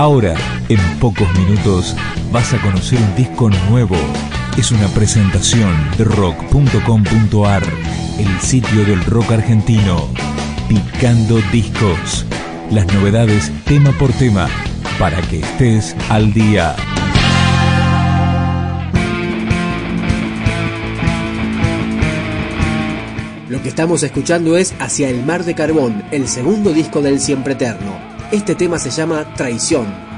Ahora, en pocos minutos, vas a conocer un disco nuevo. Es una presentación de rock.com.ar, el sitio del rock argentino. Picando discos. Las novedades tema por tema, para que estés al día. Lo que estamos escuchando es Hacia el Mar de Carbón, el segundo disco del Siempre Eterno. Este tema se llama Traición.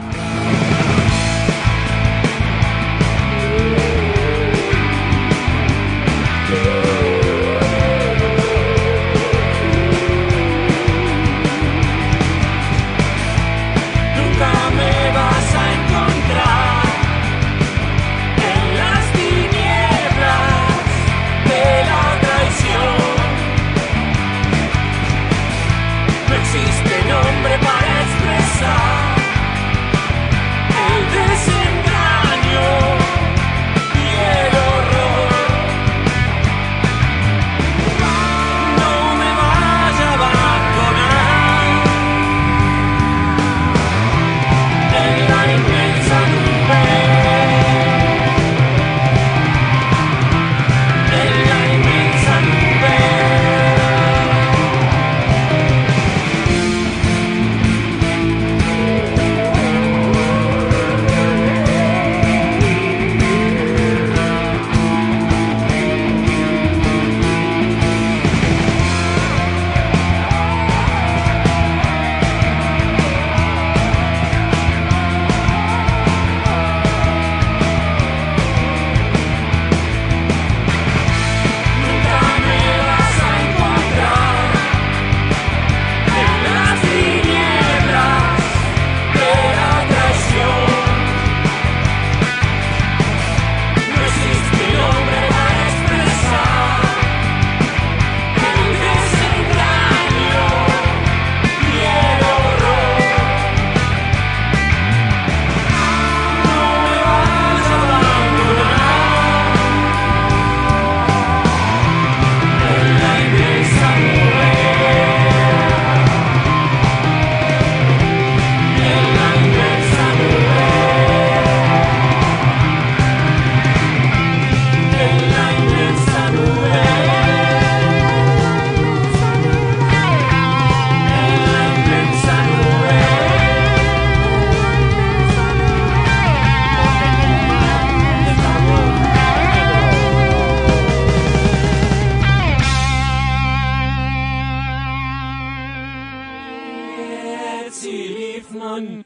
سيليف من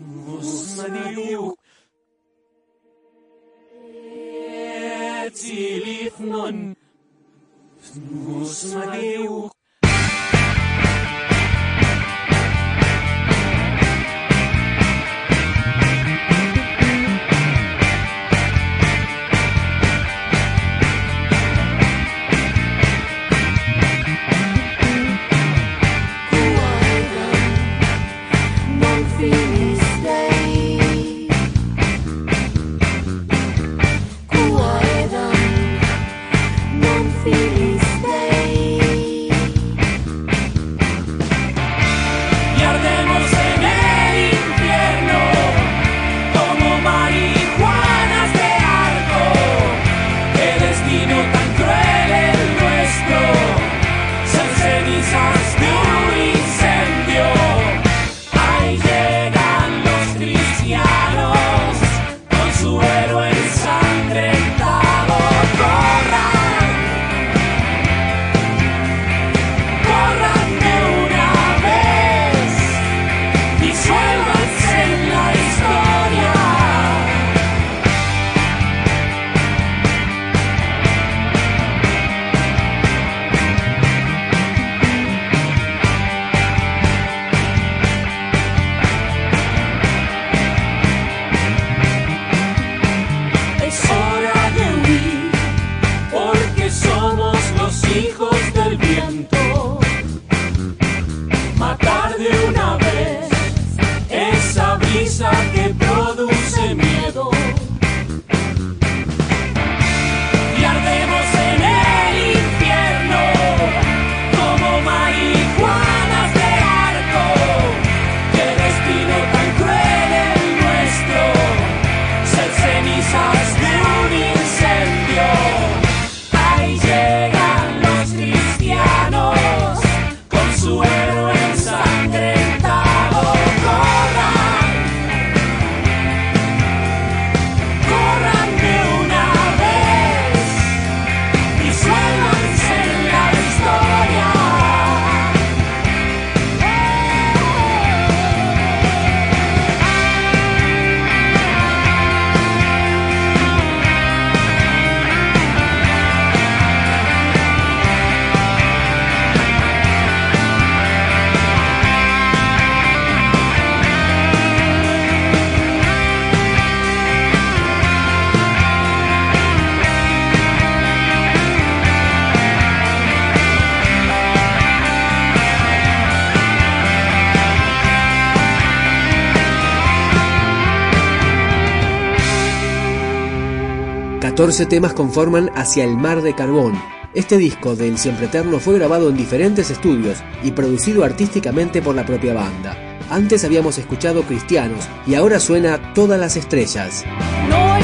مصمديو سيليف من مصمديو 14 temas conforman Hacia el Mar de Carbón. Este disco del Siempre Eterno fue grabado en diferentes estudios y producido artísticamente por la propia banda. Antes habíamos escuchado Cristianos y ahora suena Todas las Estrellas. No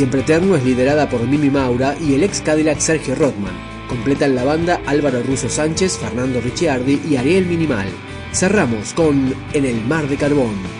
Siempre Eterno es liderada por Mimi Maura y el ex Cadillac Sergio Rothman. Completan la banda Álvaro Russo Sánchez, Fernando Ricciardi y Ariel Minimal. Cerramos con En el Mar de Carbón.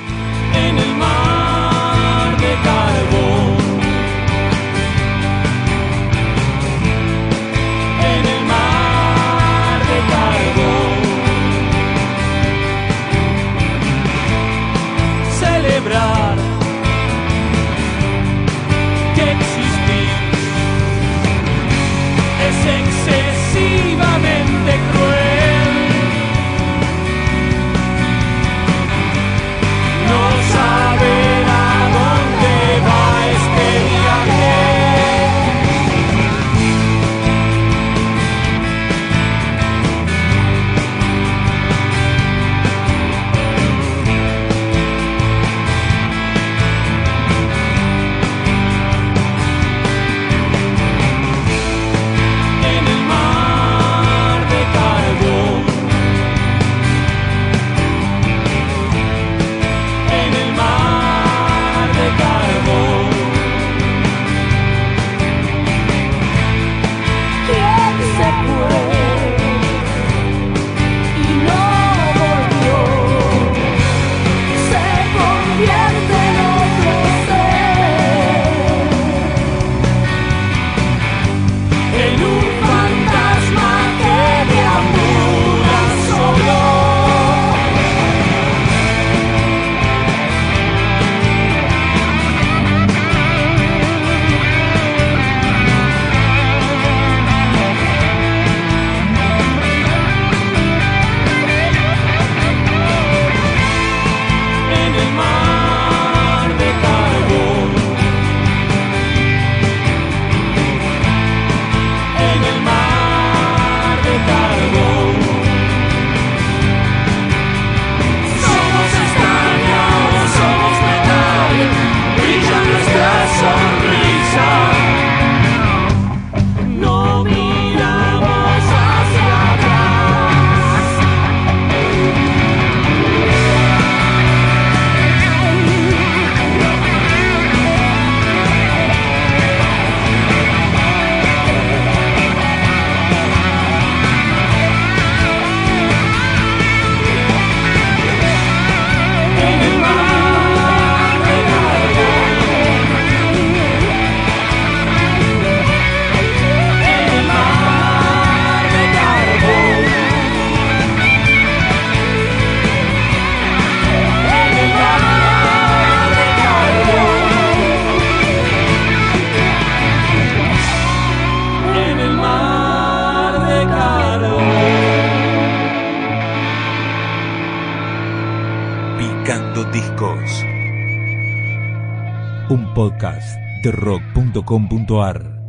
Un podcast de rock.com.ar.